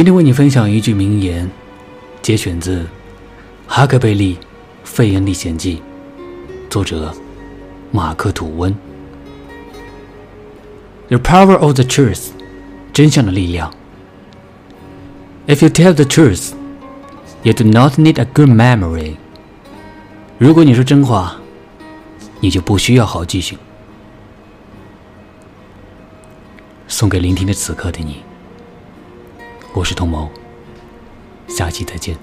今天为你分享一句名言，节选自《哈克贝利·费恩历险记》，作者马克·吐温。The power of the truth，真相的力量。If you tell the truth, you do not need a good memory。如果你说真话，你就不需要好记性。送给聆听的此刻的你。我是童谋，下期再见。